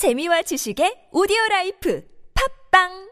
재미와 지식의 오디오 라이프. 팝빵!